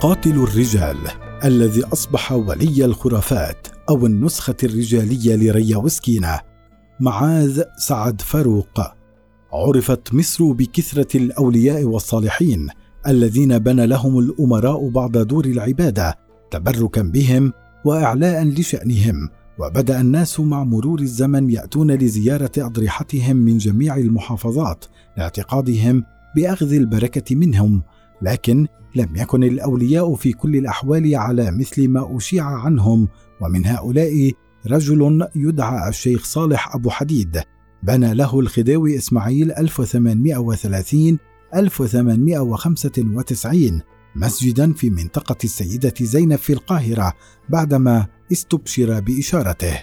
قاتل الرجال الذي أصبح ولي الخرافات أو النسخة الرجالية لريا وسكينة معاذ سعد فاروق. عرفت مصر بكثرة الأولياء والصالحين الذين بنى لهم الأمراء بعض دور العبادة تبركا بهم وإعلاء لشأنهم وبدأ الناس مع مرور الزمن يأتون لزيارة أضرحتهم من جميع المحافظات لاعتقادهم بأخذ البركة منهم لكن لم يكن الأولياء في كل الأحوال على مثل ما أشيع عنهم ومن هؤلاء رجل يدعى الشيخ صالح أبو حديد. بنى له الخديوي إسماعيل 1830 1895 مسجدا في منطقة السيدة زينب في القاهرة بعدما استبشر بإشارته.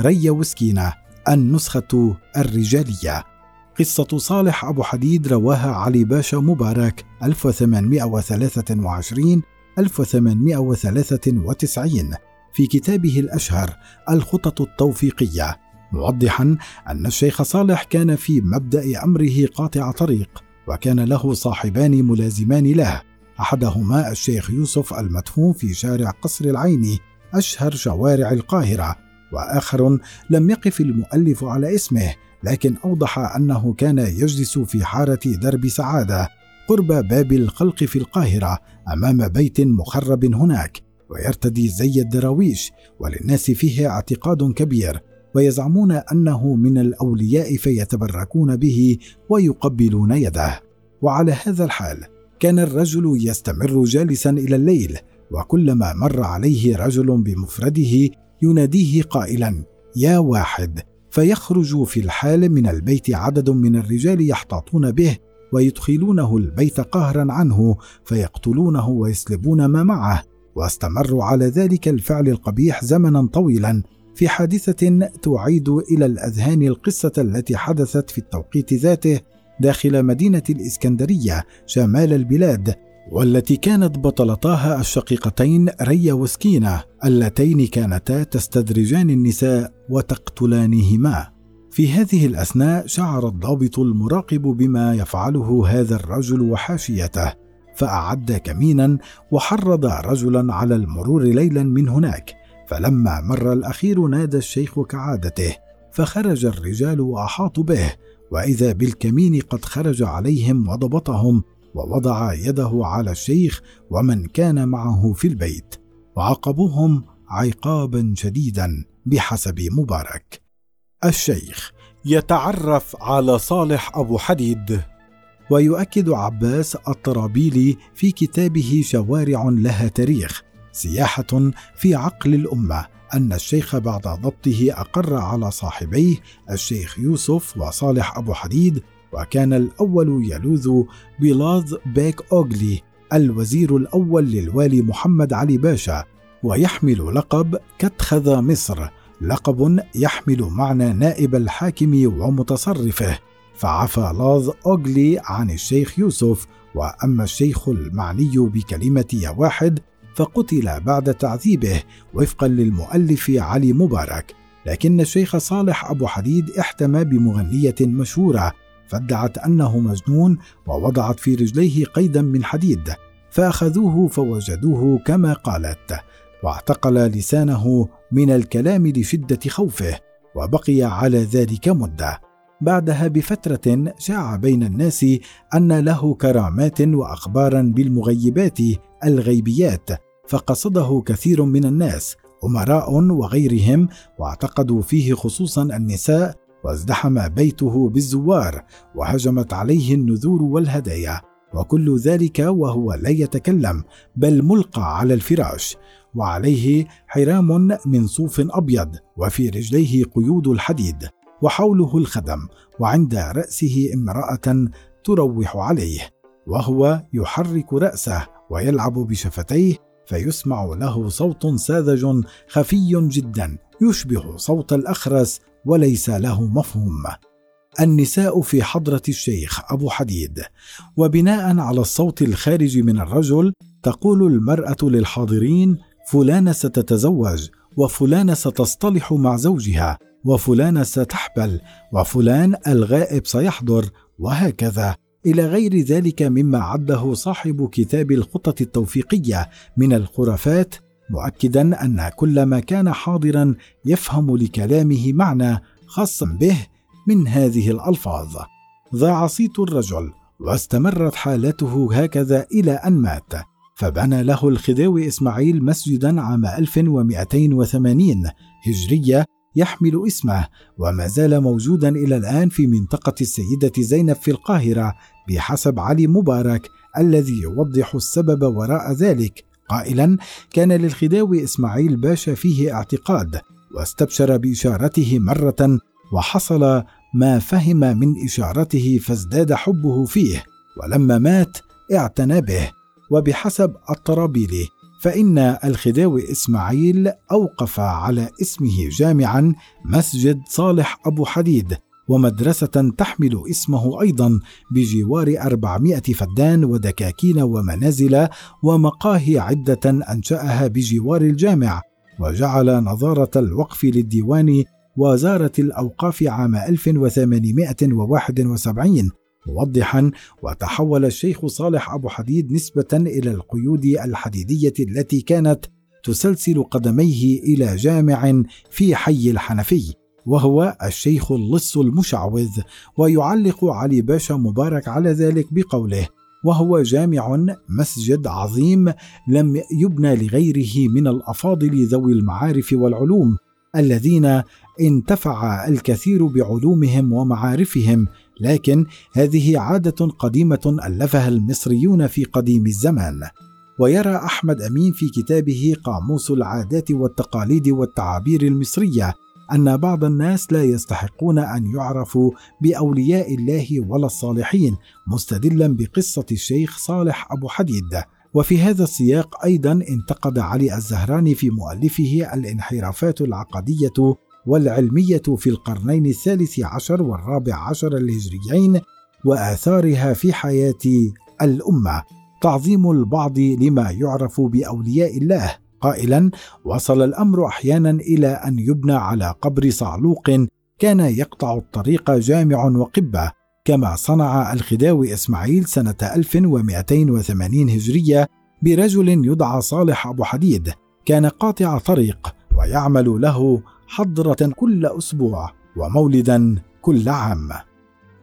ري وسكينة النسخة الرجالية. قصة صالح أبو حديد رواها علي باشا مبارك 1823 1893 في كتابه الأشهر الخطط التوفيقية موضحا أن الشيخ صالح كان في مبدأ أمره قاطع طريق وكان له صاحبان ملازمان له. أحدهما الشيخ يوسف المدفون في شارع قصر العيني أشهر شوارع القاهرة وآخر لم يقف المؤلف على اسمه لكن أوضح أنه كان يجلس في حارة درب سعادة قرب باب الخلق في القاهرة أمام بيت مخرب هناك ويرتدي زي الدراويش وللناس فيه اعتقاد كبير ويزعمون أنه من الأولياء فيتبركون به ويقبلون يده. وعلى هذا الحال كان الرجل يستمر جالسا إلى الليل وكلما مر عليه رجل بمفرده يناديه قائلا يا واحد! فيخرج في الحال من البيت عدد من الرجال يحتاطون به ويدخلونه البيت قهرا عنه فيقتلونه ويسلبون ما معه واستمروا على ذلك الفعل القبيح زمنا طويلا. في حادثة تعيد إلى الأذهان القصة التي حدثت في التوقيت ذاته داخل مدينة الإسكندرية شمال البلاد والتي كانت بطلتاها الشقيقتين ريا وسكينة اللتين كانتا تستدرجان النساء وتقتلانهما. في هذه الأثناء شعر الضابط المراقب بما يفعله هذا الرجل وحاشيته فأعد كمينا وحرض رجلا على المرور ليلا من هناك. فلما مر الأخير نادى الشيخ كعادته فخرج الرجال وأحاطوا به وإذا بالكمين قد خرج عليهم وضبطهم ووضع يده على الشيخ ومن كان معه في البيت وعاقبوهم عقابا شديدا بحسب مبارك. الشيخ يتعرف على صالح أبو حديد ويؤكد عباس الطرابيلي في كتابه شوارع لها تاريخ سياحة في عقل الأمة أن الشيخ بعد ضبطه أقر على صاحبيه الشيخ يوسف وصالح أبو حديد وكان الأول يلوذ بلاذ بيك أوغلي الوزير الأول للوالي محمد علي باشا ويحمل لقب كتخذ مصر لقب يحمل معنى نائب الحاكم ومتصرفه. فعفى لاذ أوغلي عن الشيخ يوسف وأما الشيخ المعني بكلمة يا واحد فقتل بعد تعذيبه وفقا للمؤلف علي مبارك. لكن الشيخ صالح أبو حديد احتمى بمغنية مشهورة فادعت أنه مجنون ووضعت في رجليه قيدا من حديد فأخذوه فوجدوه كما قالت واعتقل لسانه من الكلام لشدة خوفه وبقي على ذلك مدة. بعدها بفترة شاع بين الناس أن له كرامات وأخبارا بالمغيبات الغيبيات فقصده كثير من الناس أمراء وغيرهم واعتقدوا فيه خصوصا النساء وازدحم بيته بالزوار وهجمت عليه النذور والهدايا وكل ذلك وهو لا يتكلم بل ملقى على الفراش وعليه حرام من صوف أبيض وفي رجليه قيود الحديد وحوله الخدم وعند رأسه امرأة تروح عليه وهو يحرك رأسه ويلعب بشفتيه فيسمع له صوت ساذج خفي جدا يشبه صوت الأخرس وليس له مفهوم. النساء في حضرة الشيخ أبو حديد. وبناء على الصوت الخارج من الرجل تقول المرأة للحاضرين فلانة ستتزوج وفلانة ستصطلح مع زوجها وفلانة ستحبل وفلان الغائب سيحضر. وهكذا. إلى غير ذلك مما عده صاحب كتاب الخطط التوفيقية من الخرافات مؤكدا أن كل ما كان حاضرا يفهم لكلامه معنى خاصا به من هذه الألفاظ. ضاع صيت الرجل واستمرت حالته هكذا إلى أن مات. فبنى له الخديوي إسماعيل مسجدا عام 1280 هجرية يحمل اسمه وما زال موجودا إلى الآن في منطقة السيدة زينب في القاهرة بحسب علي مبارك الذي يوضح السبب وراء ذلك. قائلا كان للخداوي إسماعيل باشا فيه اعتقاد واستبشر بإشارته مرة وحصل ما فهم من إشارته فازداد حبه فيه ولما مات اعتنى به وبحسب الطرابيلي فإن الخداوي إسماعيل أوقف على اسمه جامعا مسجد صالح أبو حديد ومدرسة تحمل اسمه أيضا بجوار أربعمائة فدان ودكاكين ومنازل ومقاهي عدة أنشأها بجوار الجامع وجعل نظارة الوقف للديوان وزارة الأوقاف عام 1871 موضحا وتحول الشيخ صالح أبو حديد نسبة إلى القيود الحديدية التي كانت تسلسل قدميه إلى جامع في حي الحنفي. وهو الشيخ اللص المشعوذ ويعلق علي باشا مبارك على ذلك بقوله وهو جامع مسجد عظيم لم يبنى لغيره من الأفاضل ذوي المعارف والعلوم الذين انتفع الكثير بعلومهم ومعارفهم لكن هذه عادة قديمة ألفها المصريون في قديم الزمان ويرى أحمد أمين في كتابه قاموس العادات والتقاليد والتعابير المصرية أن بعض الناس لا يستحقون أن يعرفوا بأولياء الله ولا الصالحين مستدلا بقصة الشيخ صالح أبو حديد. وفي هذا السياق أيضا انتقد علي الزهراني في مؤلفه الانحرافات العقدية والعلمية في القرنين الثالث عشر والرابع عشر الهجريين وآثارها في حياة الأمة. تعظيم البعض لما يعرف بأولياء الله. قائلا وصل الأمر أحيانا إلى أن يبنى على قبر صعلوق كان يقطع الطريق جامع وقبة كما صنع الخداوي إسماعيل سنة 1280 هجرية برجل يدعى صالح أبو حديد كان قاطع طريق ويعمل له حضرة كل أسبوع ومولدا كل عام.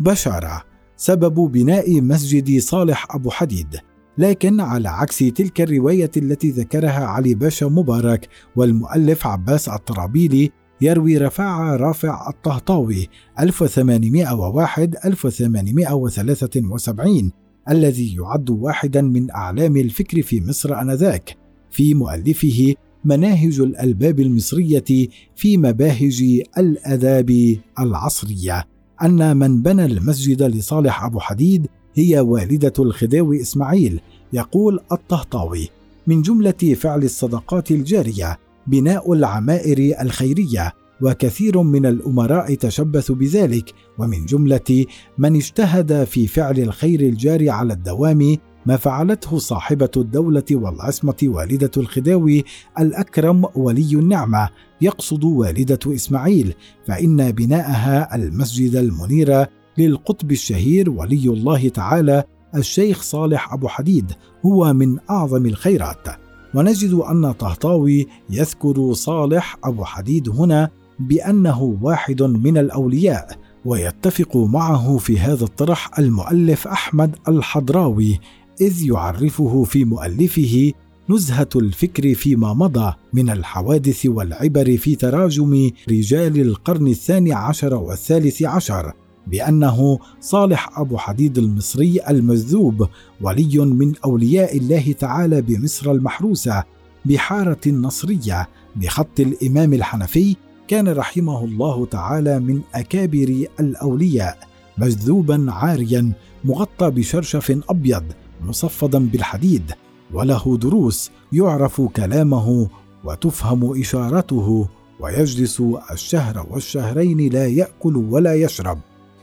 بشارة سبب بناء مسجد صالح أبو حديد. لكن على عكس تلك الرواية التي ذكرها علي باشا مبارك والمؤلف عباس الطرابيلي يروي رفاعة رافع الطهطاوي 1801 1873 الذي يعد واحدا من أعلام الفكر في مصر آنذاك. في مؤلفه مناهج الألباب المصرية في مباهج الآداب العصرية أن من بنى المسجد لصالح أبو حديد هي والدة الخداوي إسماعيل يقول الطهطاوي من جملة فعل الصدقات الجارية بناء العمائر الخيرية وكثير من الأمراء تشبثوا بذلك ومن جملة من اجتهد في فعل الخير الجاري على الدوام ما فعلته صاحبة الدولة والعصمة والدة الخداوي الأكرم ولي النعمة يقصد والدة إسماعيل فإن بناءها المسجد المنير للقطب الشهير ولي الله تعالى الشيخ صالح أبو حديد هو من أعظم الخيرات. ونجد أن طهطاوي يذكر صالح أبو حديد هنا بأنه واحد من الأولياء ويتفق معه في هذا الطرح المؤلف أحمد الحضراوي إذ يعرفه في مؤلفه نزهة الفكر فيما مضى من الحوادث والعبر في تراجم رجال القرن الثاني عشر والثالث عشر. بأنه صالح أبو حديد المصري المجذوب ولي من أولياء الله تعالى بمصر المحروسة بحارة النصريه بخط الإمام الحنفي كان رحمه الله تعالى من أكابر الأولياء مجذوبا عاريا مغطى بشرشف أبيض مصفدا بالحديد وله دروس يعرف كلامه وتفهم اشارته ويجلس الشهر والشهرين لا يأكل ولا يشرب.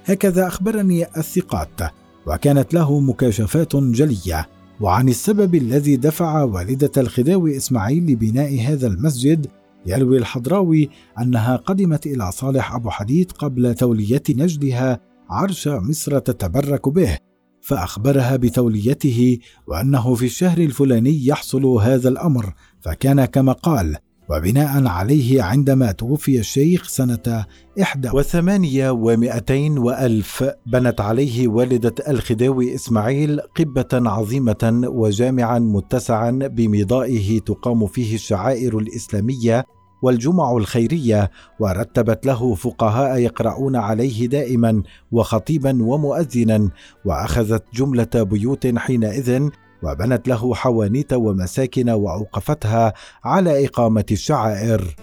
هكذا أخبرني الثقات وكانت له مكاشفات جلية. وعن السبب الذي دفع والدة الخداوي إسماعيل لبناء هذا المسجد يروي الحضراوي أنها قدمت إلى صالح أبو حديد قبل تولية نجدها عرش مصر تتبرك به. فأخبرها بتوليته وأنه في الشهر الفلاني يحصل هذا الأمر فكان كما قال وبناء عليه عندما توفي الشيخ سنة إحدى وثمانية ومائتين وألف بنت عليه والدة الخداوي إسماعيل قبة عظيمة وجامعا متسعا بمضائه تقام فيه الشعائر الإسلامية والجمع الخيرية ورتبت له فقهاء يقرؤون عليه دائما وخطيبا ومؤذنا وأخذت جملة بيوت حينئذ وبنت له حوانيت ومساكن وأوقفتها على إقامة الشعائر.